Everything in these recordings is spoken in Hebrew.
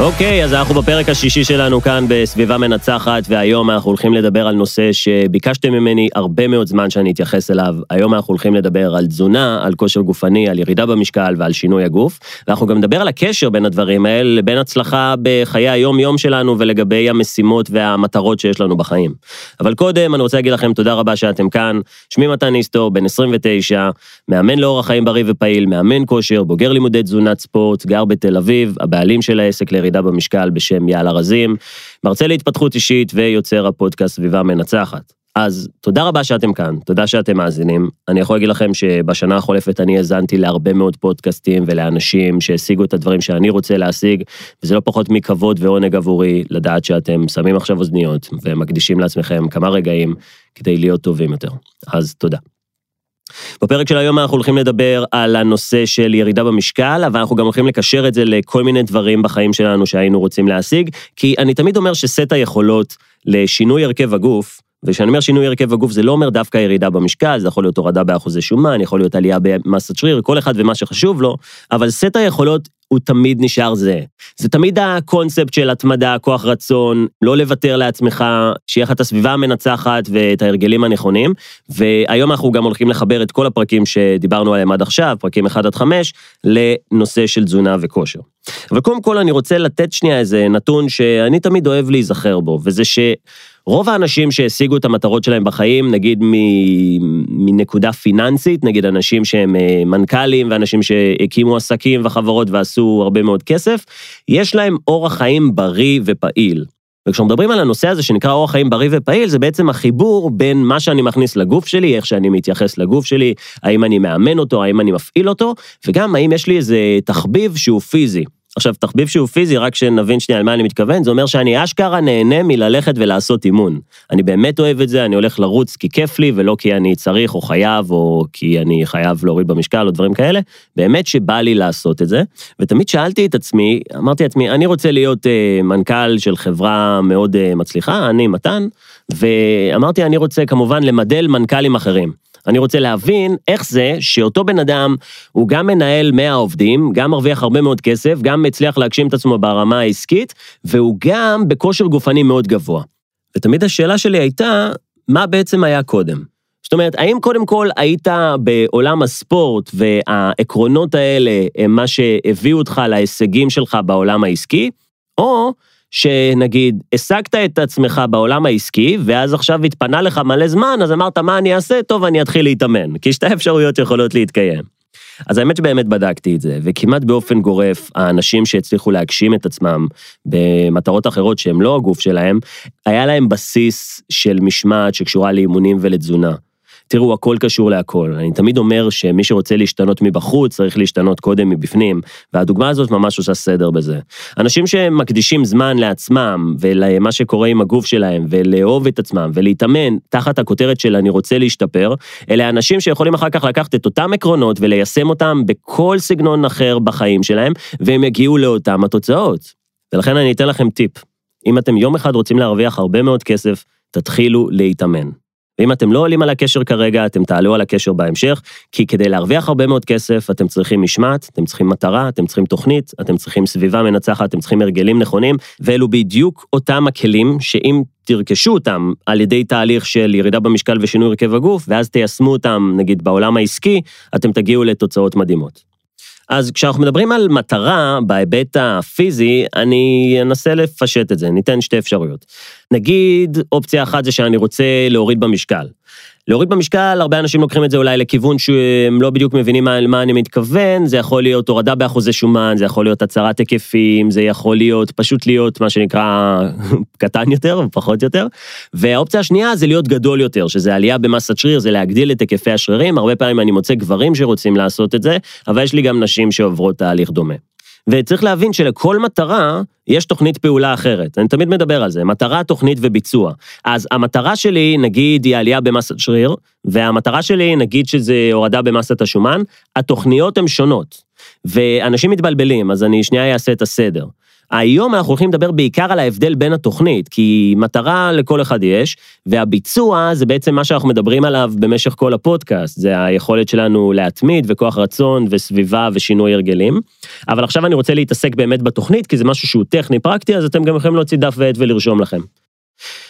אוקיי, אז אנחנו בפרק השישי שלנו כאן בסביבה מנצחת, והיום אנחנו הולכים לדבר על נושא שביקשתם ממני הרבה מאוד זמן שאני אתייחס אליו. היום אנחנו הולכים לדבר על תזונה, על כושר גופני, על ירידה במשקל ועל שינוי הגוף. ואנחנו גם נדבר על הקשר בין הדברים האלה לבין הצלחה בחיי היום-יום שלנו ולגבי המשימות והמטרות שיש לנו בחיים. אבל קודם אני רוצה להגיד לכם תודה רבה שאתם כאן. שמי מתן איסטור, בן 29, מאמן לאורח חיים בריא ופעיל, מאמן כושר, בוגר לימודי תזונת ספורט, גר בתל אביב, הבעלים של העסק לירידה במשקל בשם יאללה רזים, מרצה להתפתחות אישית ויוצר הפודקאסט סביבה מנצחת. אז תודה רבה שאתם כאן, תודה שאתם מאזינים. אני יכול להגיד לכם שבשנה החולפת אני האזנתי להרבה מאוד פודקאסטים ולאנשים שהשיגו את הדברים שאני רוצה להשיג, וזה לא פחות מכבוד ועונג עבורי לדעת שאתם שמים עכשיו אוזניות ומקדישים לעצמכם כמה רגעים כדי להיות טובים יותר. אז תודה. בפרק של היום אנחנו הולכים לדבר על הנושא של ירידה במשקל, אבל אנחנו גם הולכים לקשר את זה לכל מיני דברים בחיים שלנו שהיינו רוצים להשיג, כי אני תמיד אומר שסט היכולות לשינוי הרכב הגוף, וכשאני אומר שינוי הרכב הגוף זה לא אומר דווקא ירידה במשקל, זה יכול להיות הורדה באחוזי שומן, יכול להיות עלייה במסת שריר, כל אחד ומה שחשוב לו, אבל סט היכולות הוא תמיד נשאר זה. זה תמיד הקונספט של התמדה, כוח רצון, לא לוותר לעצמך, שיהיה לך את הסביבה המנצחת ואת ההרגלים הנכונים, והיום אנחנו גם הולכים לחבר את כל הפרקים שדיברנו עליהם עד עכשיו, פרקים 1 עד 5, לנושא של תזונה וכושר. אבל קודם כל אני רוצה לתת שנייה איזה נתון שאני תמיד אוהב להיזכר בו, וזה ש... רוב האנשים שהשיגו את המטרות שלהם בחיים, נגיד מנקודה פיננסית, נגיד אנשים שהם אה, מנכ"לים ואנשים שהקימו עסקים וחברות ועשו הרבה מאוד כסף, יש להם אורח חיים בריא ופעיל. וכשאנחנו מדברים על הנושא הזה שנקרא אורח חיים בריא ופעיל, זה בעצם החיבור בין מה שאני מכניס לגוף שלי, איך שאני מתייחס לגוף שלי, האם אני מאמן אותו, האם אני מפעיל אותו, וגם האם יש לי איזה תחביב שהוא פיזי. עכשיו, תחביב שהוא פיזי, רק שנבין שנייה על מה אני מתכוון, זה אומר שאני אשכרה נהנה מללכת ולעשות אימון. אני באמת אוהב את זה, אני הולך לרוץ כי כיף לי, ולא כי אני צריך או חייב, או כי אני חייב להוריד במשקל או דברים כאלה, באמת שבא לי לעשות את זה. ותמיד שאלתי את עצמי, אמרתי לעצמי, אני רוצה להיות uh, מנכ"ל של חברה מאוד uh, מצליחה, אני מתן, ואמרתי, אני רוצה כמובן למדל מנכ"לים אחרים. אני רוצה להבין איך זה שאותו בן אדם, הוא גם מנהל 100 עובדים, גם מרוויח הרבה מאוד כסף, גם מצליח להגשים את עצמו ברמה העסקית, והוא גם בכושר גופני מאוד גבוה. ותמיד השאלה שלי הייתה, מה בעצם היה קודם? זאת אומרת, האם קודם כל היית בעולם הספורט והעקרונות האלה הם מה שהביאו אותך להישגים שלך בעולם העסקי, או שנגיד, השגת את עצמך בעולם העסקי, ואז עכשיו התפנה לך מלא זמן, אז אמרת, מה אני אעשה? טוב, אני אתחיל להתאמן, כי שתי אפשרויות יכולות להתקיים. אז האמת שבאמת בדקתי את זה, וכמעט באופן גורף, האנשים שהצליחו להגשים את עצמם במטרות אחרות שהן לא הגוף שלהם, היה להם בסיס של משמעת שקשורה לאימונים ולתזונה. תראו, הכל קשור להכל. אני תמיד אומר שמי שרוצה להשתנות מבחוץ, צריך להשתנות קודם מבפנים, והדוגמה הזאת ממש עושה סדר בזה. אנשים שמקדישים זמן לעצמם ולמה שקורה עם הגוף שלהם, ולאהוב את עצמם, ולהתאמן תחת הכותרת של אני רוצה להשתפר, אלה אנשים שיכולים אחר כך לקחת את אותם עקרונות וליישם אותם בכל סגנון אחר בחיים שלהם, והם יגיעו לאותם התוצאות. ולכן אני אתן לכם טיפ. אם אתם יום אחד רוצים להרוויח הרבה מאוד כסף, תתחילו להתאמן. ואם אתם לא עולים על הקשר כרגע, אתם תעלו על הקשר בהמשך, כי כדי להרוויח הרבה מאוד כסף, אתם צריכים משמעת, אתם צריכים מטרה, אתם צריכים תוכנית, אתם צריכים סביבה מנצחת, אתם צריכים הרגלים נכונים, ואלו בדיוק אותם הכלים שאם תרכשו אותם על ידי תהליך של ירידה במשקל ושינוי הרכב הגוף, ואז תיישמו אותם, נגיד, בעולם העסקי, אתם תגיעו לתוצאות מדהימות. אז כשאנחנו מדברים על מטרה בהיבט הפיזי, אני אנסה לפשט את זה, ניתן שתי אפשרויות. נגיד, אופציה אחת זה שאני רוצה להוריד במשקל. להוריד במשקל, הרבה אנשים לוקחים את זה אולי לכיוון שהם לא בדיוק מבינים על מה אני מתכוון, זה יכול להיות הורדה באחוזי שומן, זה יכול להיות הצהרת היקפים, זה יכול להיות פשוט להיות מה שנקרא קטן יותר או פחות יותר. והאופציה השנייה זה להיות גדול יותר, שזה עלייה במסת שריר, זה להגדיל את היקפי השרירים, הרבה פעמים אני מוצא גברים שרוצים לעשות את זה, אבל יש לי גם נשים שעוברות תהליך דומה. וצריך להבין שלכל מטרה יש תוכנית פעולה אחרת. אני תמיד מדבר על זה, מטרה, תוכנית וביצוע. אז המטרה שלי, נגיד, היא עלייה במסת שריר, והמטרה שלי, נגיד שזה הורדה במסת השומן, התוכניות הן שונות. ואנשים מתבלבלים, אז אני שנייה אעשה את הסדר. היום אנחנו הולכים לדבר בעיקר על ההבדל בין התוכנית, כי מטרה לכל אחד יש, והביצוע זה בעצם מה שאנחנו מדברים עליו במשך כל הפודקאסט, זה היכולת שלנו להתמיד וכוח רצון וסביבה ושינוי הרגלים. אבל עכשיו אני רוצה להתעסק באמת בתוכנית, כי זה משהו שהוא טכני פרקטי, אז אתם גם יכולים להוציא דף ועט ולרשום לכם.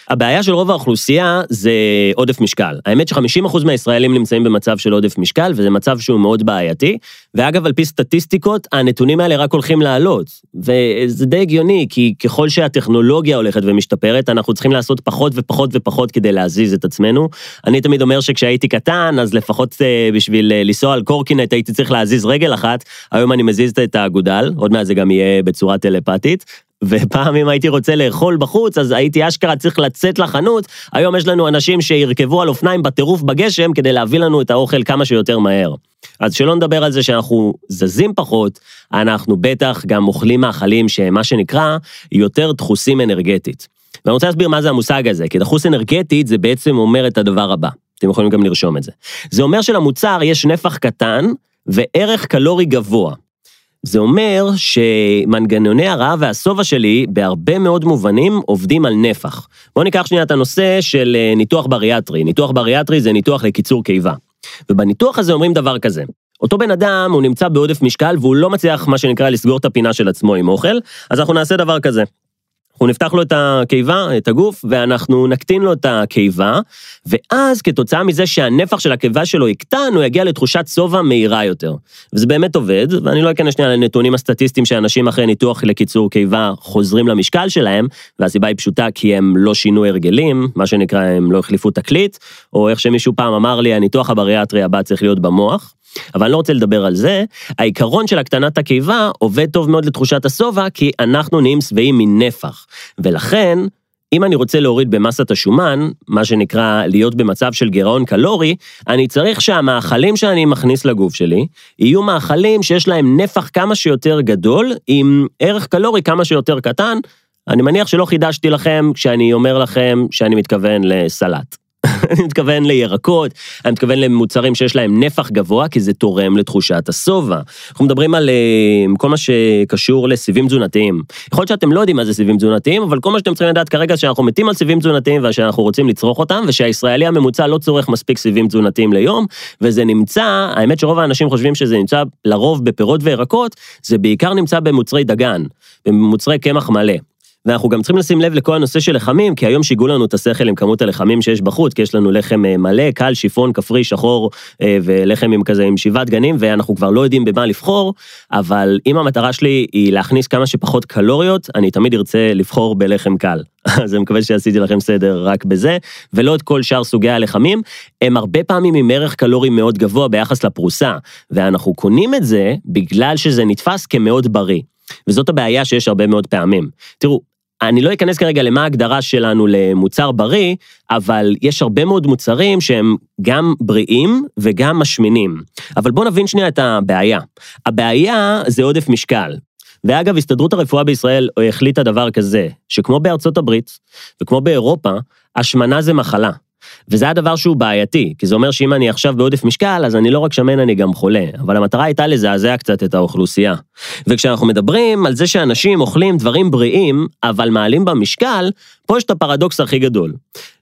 הבעיה של רוב האוכלוסייה זה עודף משקל. האמת ש-50% מהישראלים נמצאים במצב של עודף משקל, וזה מצב שהוא מאוד בעייתי. ואגב, על פי סטטיסטיקות, הנתונים האלה רק הולכים לעלות. וזה די הגיוני, כי ככל שהטכנולוגיה הולכת ומשתפרת, אנחנו צריכים לעשות פחות ופחות ופחות כדי להזיז את עצמנו. אני תמיד אומר שכשהייתי קטן, אז לפחות uh, בשביל uh, לנסוע על קורקינט הייתי צריך להזיז רגל אחת, היום אני מזיז את האגודל, עוד מעט זה גם יהיה בצורה טלפתית. ופעם אם הייתי רוצה לאכול בחוץ, אז הייתי אשכרה צריך לצאת לחנות. היום יש לנו אנשים שירכבו על אופניים בטירוף בגשם כדי להביא לנו את האוכל כמה שיותר מהר. אז שלא נדבר על זה שאנחנו זזים פחות, אנחנו בטח גם אוכלים מאכלים שמה שנקרא יותר דחוסים אנרגטית. ואני רוצה להסביר מה זה המושג הזה, כי דחוס אנרגטית זה בעצם אומר את הדבר הבא. אתם יכולים גם לרשום את זה. זה אומר שלמוצר יש נפח קטן וערך קלורי גבוה. זה אומר שמנגנוני הרעב והשובע שלי בהרבה מאוד מובנים עובדים על נפח. בואו ניקח שנייה את הנושא של אה, ניתוח בריאטרי. ניתוח בריאטרי זה ניתוח לקיצור קיבה. ובניתוח הזה אומרים דבר כזה, אותו בן אדם, הוא נמצא בעודף משקל והוא לא מצליח, מה שנקרא, לסגור את הפינה של עצמו עם אוכל, אז אנחנו נעשה דבר כזה. אנחנו נפתח לו את הקיבה, את הגוף, ואנחנו נקטין לו את הקיבה, ואז כתוצאה מזה שהנפח של הקיבה שלו יקטן, הוא יגיע לתחושת שובע מהירה יותר. וזה באמת עובד, ואני לא אכנס שנייה לנתונים הסטטיסטיים שאנשים אחרי ניתוח לקיצור קיבה חוזרים למשקל שלהם, והסיבה היא פשוטה כי הם לא שינו הרגלים, מה שנקרא הם לא החליפו תקליט, או איך שמישהו פעם אמר לי, הניתוח הבריאטרי הבא צריך להיות במוח. אבל אני לא רוצה לדבר על זה, העיקרון של הקטנת הקיבה עובד טוב מאוד לתחושת השובע, כי אנחנו נהיים שבעים מנפח. ולכן, אם אני רוצה להוריד במסת השומן, מה שנקרא להיות במצב של גירעון קלורי, אני צריך שהמאכלים שאני מכניס לגוף שלי, יהיו מאכלים שיש להם נפח כמה שיותר גדול, עם ערך קלורי כמה שיותר קטן. אני מניח שלא חידשתי לכם כשאני אומר לכם שאני מתכוון לסלט. אני מתכוון לירקות, אני מתכוון למוצרים שיש להם נפח גבוה, כי זה תורם לתחושת השובע. אנחנו מדברים על uh, כל מה שקשור לסיבים תזונתיים. יכול להיות שאתם לא יודעים מה זה סיבים תזונתיים, אבל כל מה שאתם צריכים לדעת כרגע שאנחנו מתים על סיבים תזונתיים ושאנחנו רוצים לצרוך אותם, ושהישראלי הממוצע לא צורך מספיק סיבים תזונתיים ליום, וזה נמצא, האמת שרוב האנשים חושבים שזה נמצא לרוב בפירות וירקות, זה בעיקר נמצא במוצרי דגן, במוצרי קמח מלא. ואנחנו גם צריכים לשים לב לכל הנושא של לחמים, כי היום שיגעו לנו את השכל עם כמות הלחמים שיש בחוץ, כי יש לנו לחם אה, מלא, קל, שיפון, כפרי, שחור, אה, ולחם עם כזה עם שבעת גנים, ואנחנו כבר לא יודעים במה לבחור, אבל אם המטרה שלי היא להכניס כמה שפחות קלוריות, אני תמיד ארצה לבחור בלחם קל. אז אני מקווה שעשיתי לכם סדר רק בזה, ולא את כל שאר סוגי הלחמים, הם הרבה פעמים עם ערך קלורי מאוד גבוה ביחס לפרוסה, ואנחנו קונים את זה בגלל שזה נתפס כמאוד בריא. וזאת הבעיה שיש הרבה מאוד פעמים. תראו, אני לא אכנס כרגע למה ההגדרה שלנו למוצר בריא, אבל יש הרבה מאוד מוצרים שהם גם בריאים וגם משמינים. אבל בואו נבין שנייה את הבעיה. הבעיה זה עודף משקל. ואגב, הסתדרות הרפואה בישראל החליטה דבר כזה, שכמו בארצות הברית וכמו באירופה, השמנה זה מחלה. וזה הדבר שהוא בעייתי, כי זה אומר שאם אני עכשיו בעודף משקל, אז אני לא רק שמן, אני גם חולה. אבל המטרה הייתה לזעזע קצת את האוכלוסייה. וכשאנחנו מדברים על זה שאנשים אוכלים דברים בריאים, אבל מעלים במשקל, פה יש את הפרדוקס הכי גדול.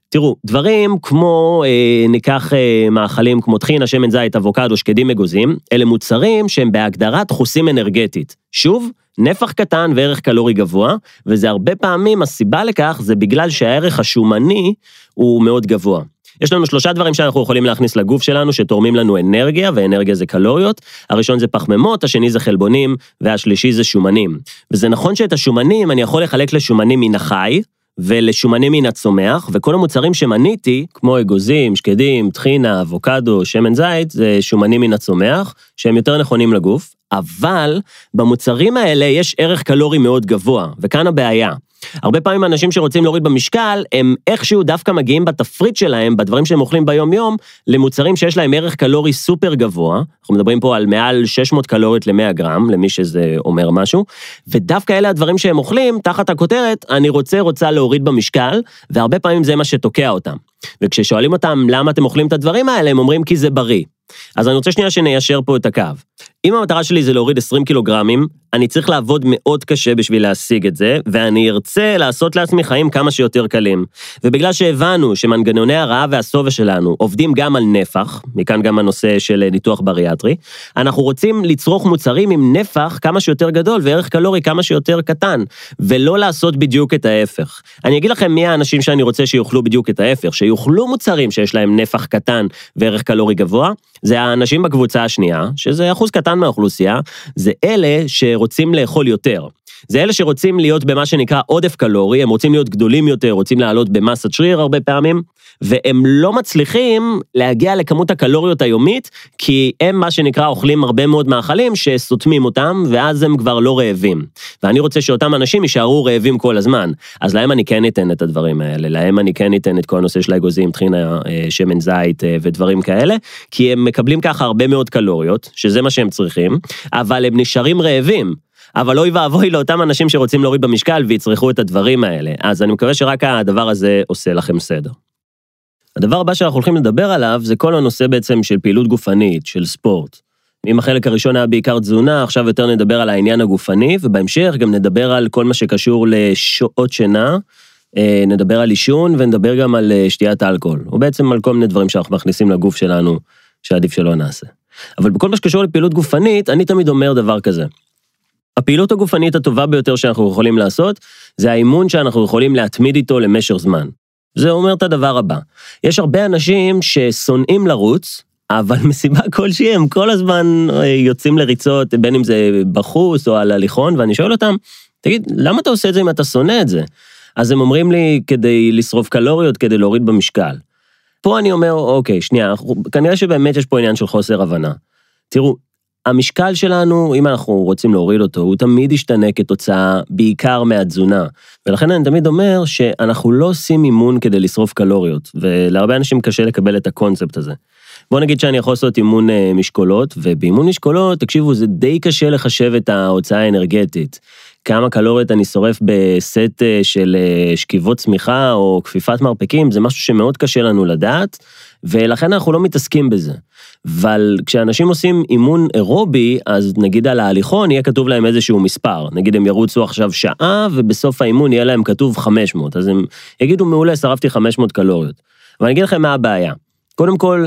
תראו, דברים כמו, אה, ניקח אה, מאכלים כמו טחינה, שמן זית, אבוקדו, שקדים אגוזים, אלה מוצרים שהם בהגדרה דחוסים אנרגטית. שוב, נפח קטן וערך קלורי גבוה, וזה הרבה פעמים, הסיבה לכך זה בגלל שהערך השומני הוא מאוד גבוה. יש לנו שלושה דברים שאנחנו יכולים להכניס לגוף שלנו שתורמים לנו אנרגיה, ואנרגיה זה קלוריות. הראשון זה פחמימות, השני זה חלבונים, והשלישי זה שומנים. וזה נכון שאת השומנים אני יכול לחלק לשומנים מן החי, ולשומנים מן הצומח, וכל המוצרים שמניתי, כמו אגוזים, שקדים, טחינה, אבוקדו, שמן זית, זה שומנים מן הצומח, שהם יותר נכונים לגוף, אבל במוצרים האלה יש ערך קלורי מאוד גבוה, וכאן הבעיה. הרבה פעמים אנשים שרוצים להוריד במשקל, הם איכשהו דווקא מגיעים בתפריט שלהם, בדברים שהם אוכלים ביום-יום, למוצרים שיש להם ערך קלורי סופר גבוה. אנחנו מדברים פה על מעל 600 קלוריות ל-100 גרם, למי שזה אומר משהו, ודווקא אלה הדברים שהם אוכלים, תחת הכותרת, אני רוצה, רוצה להוריד במשקל, והרבה פעמים זה מה שתוקע אותם. וכששואלים אותם למה אתם אוכלים את הדברים האלה, הם אומרים כי זה בריא. אז אני רוצה שנייה שניישר פה את הקו. אם המטרה שלי זה להוריד 20 קילוגרמים, אני צריך לעבוד מאוד קשה בשביל להשיג את זה, ואני ארצה לעשות לעצמי חיים כמה שיותר קלים. ובגלל שהבנו שמנגנוני הרעב והשובע שלנו עובדים גם על נפח, מכאן גם הנושא של ניתוח בריאטרי, אנחנו רוצים לצרוך מוצרים עם נפח כמה שיותר גדול וערך קלורי כמה שיותר קטן, ולא לעשות בדיוק את ההפך. אני אגיד לכם מי האנשים שאני רוצה שיאכלו בדיוק את ההפך, שיאכלו מוצרים שיש להם נפח קטן וערך קלורי גבוה, זה האנשים בקבוצה השנייה, שזה אחוז קטן מהאוכלוסייה, זה אלה שרוצים לאכול יותר. זה אלה שרוצים להיות במה שנקרא עודף קלורי, הם רוצים להיות גדולים יותר, רוצים לעלות במסת שריר הרבה פעמים, והם לא מצליחים להגיע לכמות הקלוריות היומית, כי הם מה שנקרא אוכלים הרבה מאוד מאכלים שסותמים אותם, ואז הם כבר לא רעבים. ואני רוצה שאותם אנשים יישארו רעבים כל הזמן. אז להם אני כן אתן את הדברים האלה, להם אני כן אתן את כל הנושא של האגוזים, טחינה, אה, שמן זית אה, ודברים כאלה, כי הם מקבלים ככה הרבה מאוד קלוריות, שזה מה שהם צריכים, אבל הם נשארים רעבים. אבל אוי ואבוי לאותם אנשים שרוצים להוריד במשקל ויצרכו את הדברים האלה. אז אני מקווה שרק הדבר הזה עושה לכם סדר. הדבר הבא שאנחנו הולכים לדבר עליו זה כל הנושא בעצם של פעילות גופנית, של ספורט. אם החלק הראשון היה בעיקר תזונה, עכשיו יותר נדבר על העניין הגופני, ובהמשך גם נדבר על כל מה שקשור לשעות שינה, אה, נדבר על עישון ונדבר גם על אה, שתיית אלכוהול, או בעצם על כל מיני דברים שאנחנו מכניסים לגוף שלנו, שעדיף שלא נעשה. אבל בכל מה שקשור לפעילות גופנית, אני תמיד אומר דבר כזה. הפעילות הגופנית הטובה ביותר שאנחנו יכולים לעשות, זה האימון שאנחנו יכולים להתמיד איתו למשך זמן. זה אומר את הדבר הבא, יש הרבה אנשים ששונאים לרוץ, אבל מסיבה כלשהי הם כל הזמן אה, יוצאים לריצות, בין אם זה בחוץ או על הליכון, ואני שואל אותם, תגיד, למה אתה עושה את זה אם אתה שונא את זה? אז הם אומרים לי, כדי לשרוף קלוריות, כדי להוריד במשקל. פה אני אומר, אוקיי, שנייה, כנראה שבאמת יש פה עניין של חוסר הבנה. תראו, המשקל שלנו, אם אנחנו רוצים להוריד אותו, הוא תמיד ישתנה כתוצאה בעיקר מהתזונה. ולכן אני תמיד אומר שאנחנו לא עושים אימון כדי לשרוף קלוריות, ולהרבה אנשים קשה לקבל את הקונספט הזה. בוא נגיד שאני יכול לעשות אימון אה, משקולות, ובאימון משקולות, תקשיבו, זה די קשה לחשב את ההוצאה האנרגטית. כמה קלוריות אני שורף בסט אה, של אה, שכיבות צמיחה או כפיפת מרפקים, זה משהו שמאוד קשה לנו לדעת, ולכן אנחנו לא מתעסקים בזה. אבל כשאנשים עושים אימון אירובי, אז נגיד על ההליכון יהיה כתוב להם איזשהו מספר. נגיד הם ירוצו עכשיו שעה, ובסוף האימון יהיה להם כתוב 500, אז הם יגידו, מעולה, שרפתי 500 קלוריות. אבל אני אגיד לכם מה הבעיה. קודם כל,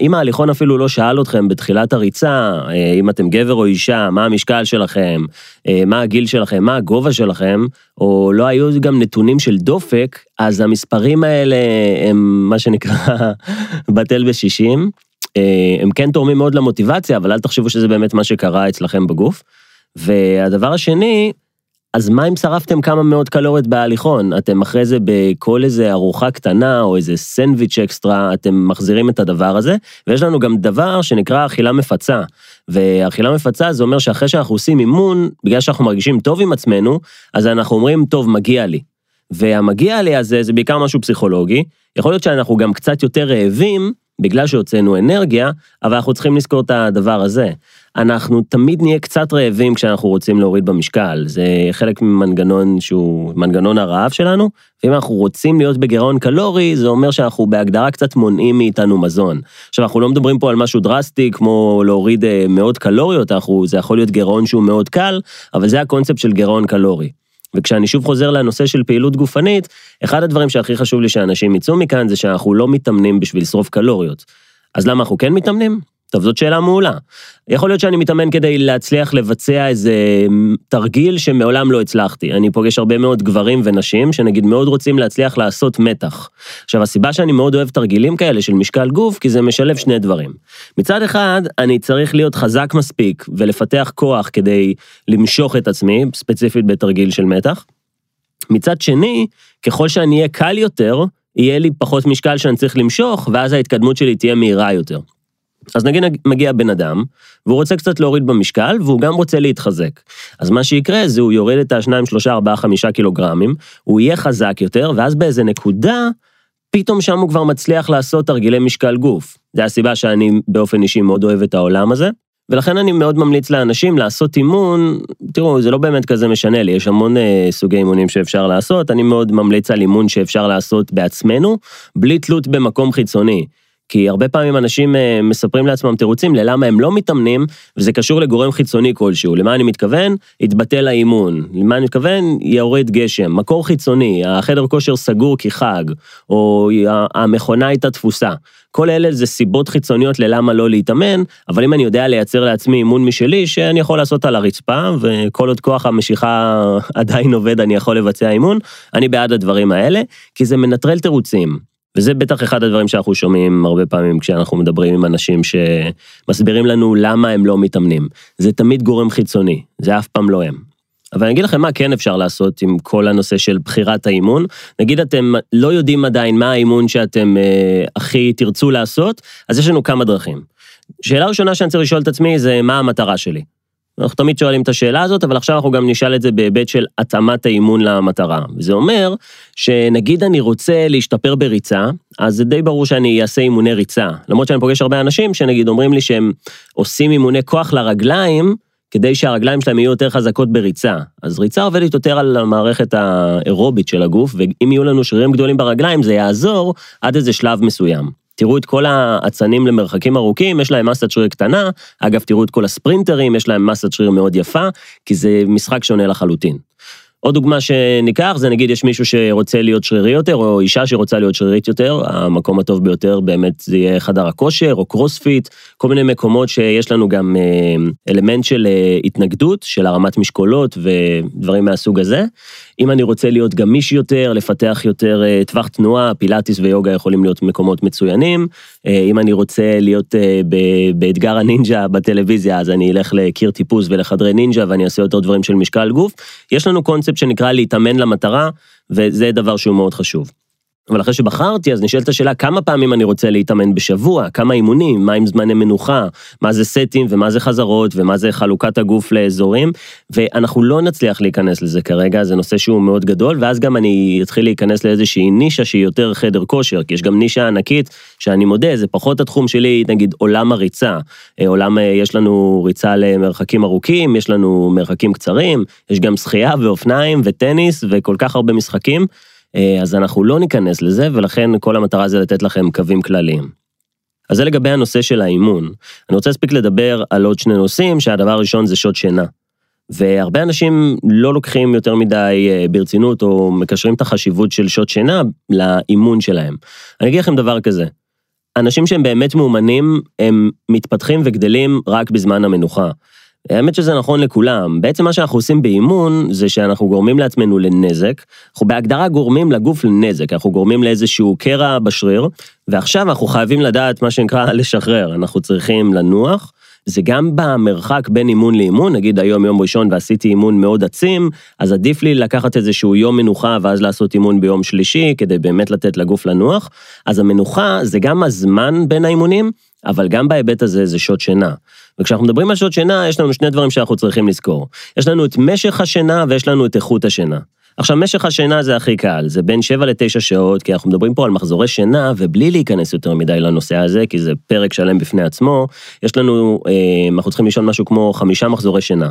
אם ההליכון אפילו לא שאל אתכם בתחילת הריצה, אה, אם אתם גבר או אישה, מה המשקל שלכם, אה, מה הגיל שלכם, מה הגובה שלכם, או לא היו גם נתונים של דופק, אז המספרים האלה הם מה שנקרא בטל בשישים. אה, הם כן תורמים מאוד למוטיבציה, אבל אל תחשבו שזה באמת מה שקרה אצלכם בגוף. והדבר השני, אז מה אם שרפתם כמה מאות קלוריות בהליכון? אתם אחרי זה בכל איזה ארוחה קטנה או איזה סנדוויץ' אקסטרה, אתם מחזירים את הדבר הזה, ויש לנו גם דבר שנקרא אכילה מפצה. ואכילה מפצה זה אומר שאחרי שאנחנו עושים אימון, בגלל שאנחנו מרגישים טוב עם עצמנו, אז אנחנו אומרים, טוב, מגיע לי. והמגיע לי הזה זה בעיקר משהו פסיכולוגי, יכול להיות שאנחנו גם קצת יותר רעבים, בגלל שהוצאנו אנרגיה, אבל אנחנו צריכים לזכור את הדבר הזה. אנחנו תמיד נהיה קצת רעבים כשאנחנו רוצים להוריד במשקל, זה חלק ממנגנון שהוא מנגנון הרעב שלנו, ואם אנחנו רוצים להיות בגירעון קלורי, זה אומר שאנחנו בהגדרה קצת מונעים מאיתנו מזון. עכשיו, אנחנו לא מדברים פה על משהו דרסטי כמו להוריד אה, מאות קלוריות, אנחנו, זה יכול להיות גירעון שהוא מאוד קל, אבל זה הקונספט של גירעון קלורי. וכשאני שוב חוזר לנושא של פעילות גופנית, אחד הדברים שהכי חשוב לי שאנשים יצאו מכאן זה שאנחנו לא מתאמנים בשביל לשרוף קלוריות. אז למה אנחנו כן מתאמנים? טוב, זאת שאלה מעולה. יכול להיות שאני מתאמן כדי להצליח לבצע איזה תרגיל שמעולם לא הצלחתי. אני פוגש הרבה מאוד גברים ונשים שנגיד מאוד רוצים להצליח לעשות מתח. עכשיו, הסיבה שאני מאוד אוהב תרגילים כאלה של משקל גוף, כי זה משלב שני דברים. מצד אחד, אני צריך להיות חזק מספיק ולפתח כוח כדי למשוך את עצמי, ספציפית בתרגיל של מתח. מצד שני, ככל שאני אהיה קל יותר, יהיה לי פחות משקל שאני צריך למשוך, ואז ההתקדמות שלי תהיה מהירה יותר. אז נגיד מגיע בן אדם, והוא רוצה קצת להוריד במשקל, והוא גם רוצה להתחזק. אז מה שיקרה זה הוא יוריד את ה-2, 3, 4, 5 קילוגרמים, הוא יהיה חזק יותר, ואז באיזה נקודה, פתאום שם הוא כבר מצליח לעשות תרגילי משקל גוף. זו הסיבה שאני באופן אישי מאוד אוהב את העולם הזה. ולכן אני מאוד ממליץ לאנשים לעשות אימון, תראו, זה לא באמת כזה משנה לי, יש המון אה, סוגי אימונים שאפשר לעשות, אני מאוד ממליץ על אימון שאפשר לעשות בעצמנו, בלי תלות במקום חיצוני. כי הרבה פעמים אנשים אה, מספרים לעצמם תירוצים ללמה הם לא מתאמנים, וזה קשור לגורם חיצוני כלשהו. למה אני מתכוון? יתבטל האימון. למה אני מתכוון? יורד גשם. מקור חיצוני, החדר כושר סגור כי חג, או המכונה הייתה תפוסה. כל אלה זה סיבות חיצוניות ללמה לא להתאמן, אבל אם אני יודע לייצר לעצמי אימון משלי, שאני יכול לעשות על הרצפה, וכל עוד כוח המשיכה עדיין עובד, אני יכול לבצע אימון, אני בעד הדברים האלה, כי זה מנטרל תירוצים. וזה בטח אחד הדברים שאנחנו שומעים הרבה פעמים כשאנחנו מדברים עם אנשים שמסבירים לנו למה הם לא מתאמנים. זה תמיד גורם חיצוני, זה אף פעם לא הם. אבל אני אגיד לכם מה כן אפשר לעשות עם כל הנושא של בחירת האימון. נגיד אתם לא יודעים עדיין מה האימון שאתם אה, הכי תרצו לעשות, אז יש לנו כמה דרכים. שאלה ראשונה שאני צריך לשאול את עצמי זה מה המטרה שלי. אנחנו תמיד שואלים את השאלה הזאת, אבל עכשיו אנחנו גם נשאל את זה בהיבט של התאמת האימון למטרה. וזה אומר שנגיד אני רוצה להשתפר בריצה, אז זה די ברור שאני אעשה אימוני ריצה. למרות שאני פוגש הרבה אנשים שנגיד אומרים לי שהם עושים אימוני כוח לרגליים, כדי שהרגליים שלהם יהיו יותר חזקות בריצה. אז ריצה עובדת יותר על המערכת האירובית של הגוף, ואם יהיו לנו שרירים גדולים ברגליים, זה יעזור עד איזה שלב מסוים. תראו את כל האצנים למרחקים ארוכים, יש להם מסת שריר קטנה, אגב, תראו את כל הספרינטרים, יש להם מסת שריר מאוד יפה, כי זה משחק שונה לחלוטין. עוד דוגמה שניקח זה נגיד יש מישהו שרוצה להיות שרירי יותר או אישה שרוצה להיות שרירית יותר, המקום הטוב ביותר באמת זה יהיה חדר הכושר או קרוספיט, כל מיני מקומות שיש לנו גם אה, אלמנט של אה, התנגדות, של הרמת משקולות ודברים מהסוג הזה. אם אני רוצה להיות גמיש יותר, לפתח יותר אה, טווח תנועה, פילאטיס ויוגה יכולים להיות מקומות מצוינים. אם אני רוצה להיות באתגר הנינג'ה בטלוויזיה, אז אני אלך לקיר טיפוס ולחדרי נינג'ה ואני אעשה יותר דברים של משקל גוף. יש לנו קונספט שנקרא להתאמן למטרה, וזה דבר שהוא מאוד חשוב. אבל אחרי שבחרתי, אז נשאלת השאלה כמה פעמים אני רוצה להתאמן בשבוע, כמה אימונים, מה עם זמני מנוחה, מה זה סטים? ומה זה חזרות? ומה זה חלוקת הגוף לאזורים, ואנחנו לא נצליח להיכנס לזה כרגע, זה נושא שהוא מאוד גדול, ואז גם אני אתחיל להיכנס לאיזושהי נישה שהיא יותר חדר כושר, כי יש גם נישה ענקית, שאני מודה, זה פחות התחום שלי, נגיד עולם הריצה. אה, עולם, אה, יש לנו ריצה למרחקים ארוכים, יש לנו מרחקים קצרים, יש גם שחייה ואופניים וטניס וכל כך הרבה משחקים. אה, אז אנחנו לא ניכנס לזה, ולכן כל המטרה זה לתת לכם קווים כלליים. אז זה לגבי הנושא של האימון. אני רוצה להספיק לדבר על עוד שני נושאים, שהדבר הראשון זה שעות שינה. והרבה אנשים לא לוקחים יותר מדי אה, ברצינות, או מקשרים את החשיבות של שעות שינה לאימון שלהם. אני אגיד לכם דבר כזה, אנשים שהם באמת מאומנים, הם מתפתחים וגדלים רק בזמן המנוחה. האמת שזה נכון לכולם. בעצם מה שאנחנו עושים באימון זה שאנחנו גורמים לעצמנו לנזק, אנחנו בהגדרה גורמים לגוף לנזק, אנחנו גורמים לאיזשהו קרע בשריר, ועכשיו אנחנו חייבים לדעת מה שנקרא לשחרר, אנחנו צריכים לנוח. זה גם במרחק בין אימון לאימון, נגיד היום יום ראשון ועשיתי אימון מאוד עצים, אז עדיף לי לקחת איזשהו יום מנוחה ואז לעשות אימון ביום שלישי, כדי באמת לתת לגוף לנוח. אז המנוחה זה גם הזמן בין האימונים, אבל גם בהיבט הזה זה שעות שינה. וכשאנחנו מדברים על שעות שינה, יש לנו שני דברים שאנחנו צריכים לזכור. יש לנו את משך השינה ויש לנו את איכות השינה. עכשיו, משך השינה זה הכי קל, זה בין 7 ל-9 שעות, כי אנחנו מדברים פה על מחזורי שינה, ובלי להיכנס יותר מדי לנושא הזה, כי זה פרק שלם בפני עצמו, יש לנו, אה, אנחנו צריכים לישון משהו כמו חמישה מחזורי שינה.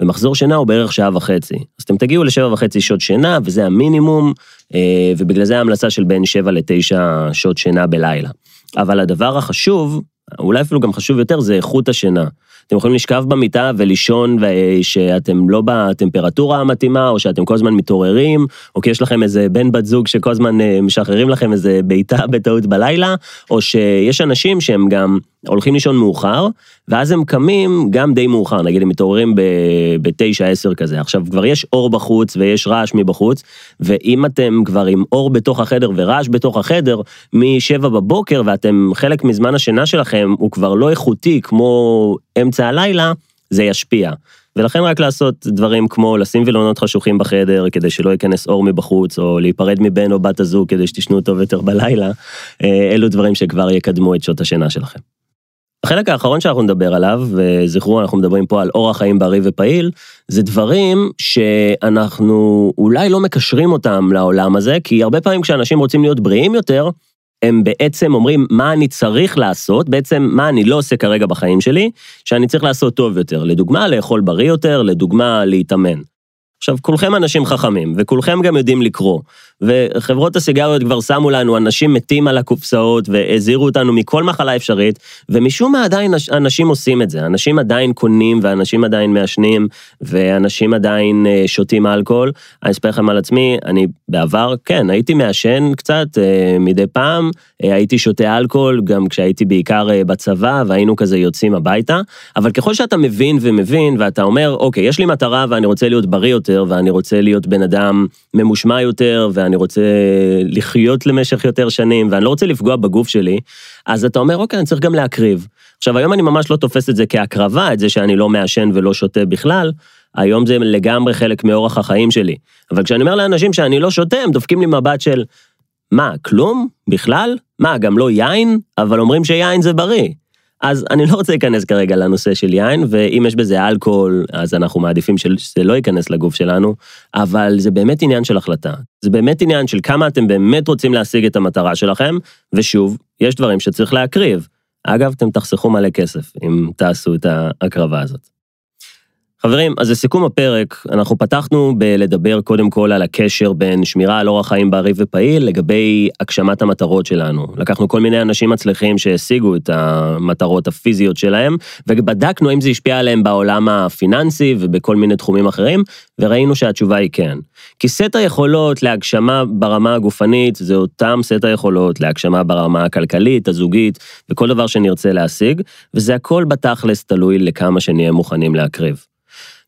ומחזור שינה הוא בערך שעה וחצי. אז אתם תגיעו לשבע וחצי שעות שינה, וזה המינימום, אה, ובגלל זה ההמלצה של בין 7 ל-9 שעות שינה בלילה. אבל הדבר החשוב, אולי אפילו גם חשוב יותר, זה איכות השינה. אתם יכולים לשכב במיטה ולישון שאתם לא בטמפרטורה המתאימה, או שאתם כל הזמן מתעוררים, או כי יש לכם איזה בן בת זוג שכל הזמן אה, משחררים לכם איזה בעיטה בטעות בלילה, או שיש אנשים שהם גם הולכים לישון מאוחר, ואז הם קמים גם די מאוחר, נגיד הם מתעוררים בתשע, עשר כזה. עכשיו, כבר יש אור בחוץ ויש רעש מבחוץ, ואם אתם כבר עם אור בתוך החדר ורעש בתוך החדר, משבע בבוקר, ואתם, חלק מזמן השינה שלכם הוא כבר לא איכותי כמו אמצע הלילה, זה ישפיע. ולכן רק לעשות דברים כמו לשים וילונות חשוכים בחדר כדי שלא ייכנס אור מבחוץ, או להיפרד מבן או בת הזוג כדי שתישנו טוב יותר בלילה, אה, אלו דברים שכבר יקדמו את שעות השינה שלכם. החלק האחרון שאנחנו נדבר עליו, וזכרו, אנחנו מדברים פה על אורח חיים בריא ופעיל, זה דברים שאנחנו אולי לא מקשרים אותם לעולם הזה, כי הרבה פעמים כשאנשים רוצים להיות בריאים יותר, הם בעצם אומרים מה אני צריך לעשות, בעצם מה אני לא עושה כרגע בחיים שלי, שאני צריך לעשות טוב יותר. לדוגמה, לאכול בריא יותר, לדוגמה, להתאמן. עכשיו, כולכם אנשים חכמים, וכולכם גם יודעים לקרוא, וחברות הסיגריות כבר שמו לנו אנשים מתים על הקופסאות והזהירו אותנו מכל מחלה אפשרית, ומשום מה עדיין אנשים עושים את זה, אנשים עדיין קונים ואנשים עדיין מעשנים ואנשים עדיין אה, שותים אלכוהול. אני אספר לכם על עצמי, אני בעבר, כן, הייתי מעשן קצת אה, מדי פעם, אה, הייתי שותה אלכוהול גם כשהייתי בעיקר בצבא והיינו כזה יוצאים הביתה, אבל ככל שאתה מבין ומבין ואתה אומר, אוקיי, יש לי מטרה ואני רוצה להיות בריא יותר ואני רוצה להיות בן אדם ממושמע יותר ואני רוצה לחיות למשך יותר שנים ואני לא רוצה לפגוע בגוף שלי, אז אתה אומר, אוקיי, אני צריך גם להקריב. עכשיו, היום אני ממש לא תופס את זה כהקרבה, את זה שאני לא מעשן ולא שותה בכלל, היום זה לגמרי חלק מאורח החיים שלי. אבל כשאני אומר לאנשים שאני לא שותה, הם דופקים לי מבט של, מה, כלום? בכלל? מה, גם לא יין? אבל אומרים שיין זה בריא. אז אני לא רוצה להיכנס כרגע לנושא של יין, ואם יש בזה אלכוהול, אז אנחנו מעדיפים שזה לא ייכנס לגוף שלנו, אבל זה באמת עניין של החלטה. זה באמת עניין של כמה אתם באמת רוצים להשיג את המטרה שלכם, ושוב, יש דברים שצריך להקריב. אגב, אתם תחסכו מלא כסף אם תעשו את ההקרבה הזאת. חברים, אז לסיכום הפרק, אנחנו פתחנו בלדבר קודם כל על הקשר בין שמירה על אורח חיים בריא ופעיל לגבי הגשמת המטרות שלנו. לקחנו כל מיני אנשים מצליחים שהשיגו את המטרות הפיזיות שלהם, ובדקנו אם זה השפיע עליהם בעולם הפיננסי ובכל מיני תחומים אחרים, וראינו שהתשובה היא כן. כי סט היכולות להגשמה ברמה הגופנית זה אותם סט היכולות להגשמה ברמה הכלכלית, הזוגית, וכל דבר שנרצה להשיג, וזה הכל בתכלס תלוי לכמה שנהיה מוכנים להקריב.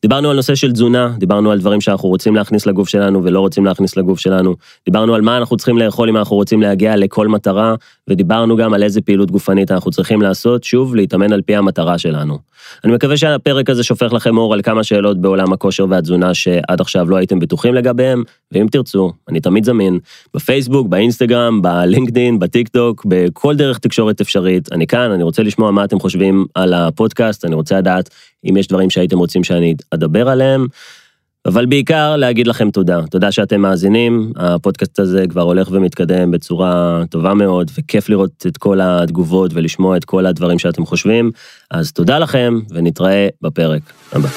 דיברנו על נושא של תזונה, דיברנו על דברים שאנחנו רוצים להכניס לגוף שלנו ולא רוצים להכניס לגוף שלנו, דיברנו על מה אנחנו צריכים לאכול אם אנחנו רוצים להגיע לכל מטרה, ודיברנו גם על איזה פעילות גופנית אנחנו צריכים לעשות, שוב, להתאמן על פי המטרה שלנו. אני מקווה שהפרק הזה שופך לכם אור על כמה שאלות בעולם הכושר והתזונה שעד עכשיו לא הייתם בטוחים לגביהם, ואם תרצו, אני תמיד זמין, בפייסבוק, באינסטגרם, בלינקדין, בטיק טוק, בכל דרך תקשורת אפשרית. אני כאן, אני רוצה לשמוע מה אתם חושבים על הפודקאסט, אני רוצה לדעת אם יש דברים שהייתם רוצים שאני אדבר עליהם. אבל בעיקר להגיד לכם תודה. תודה שאתם מאזינים, הפודקאסט הזה כבר הולך ומתקדם בצורה טובה מאוד, וכיף לראות את כל התגובות ולשמוע את כל הדברים שאתם חושבים. אז תודה לכם, ונתראה בפרק הבא.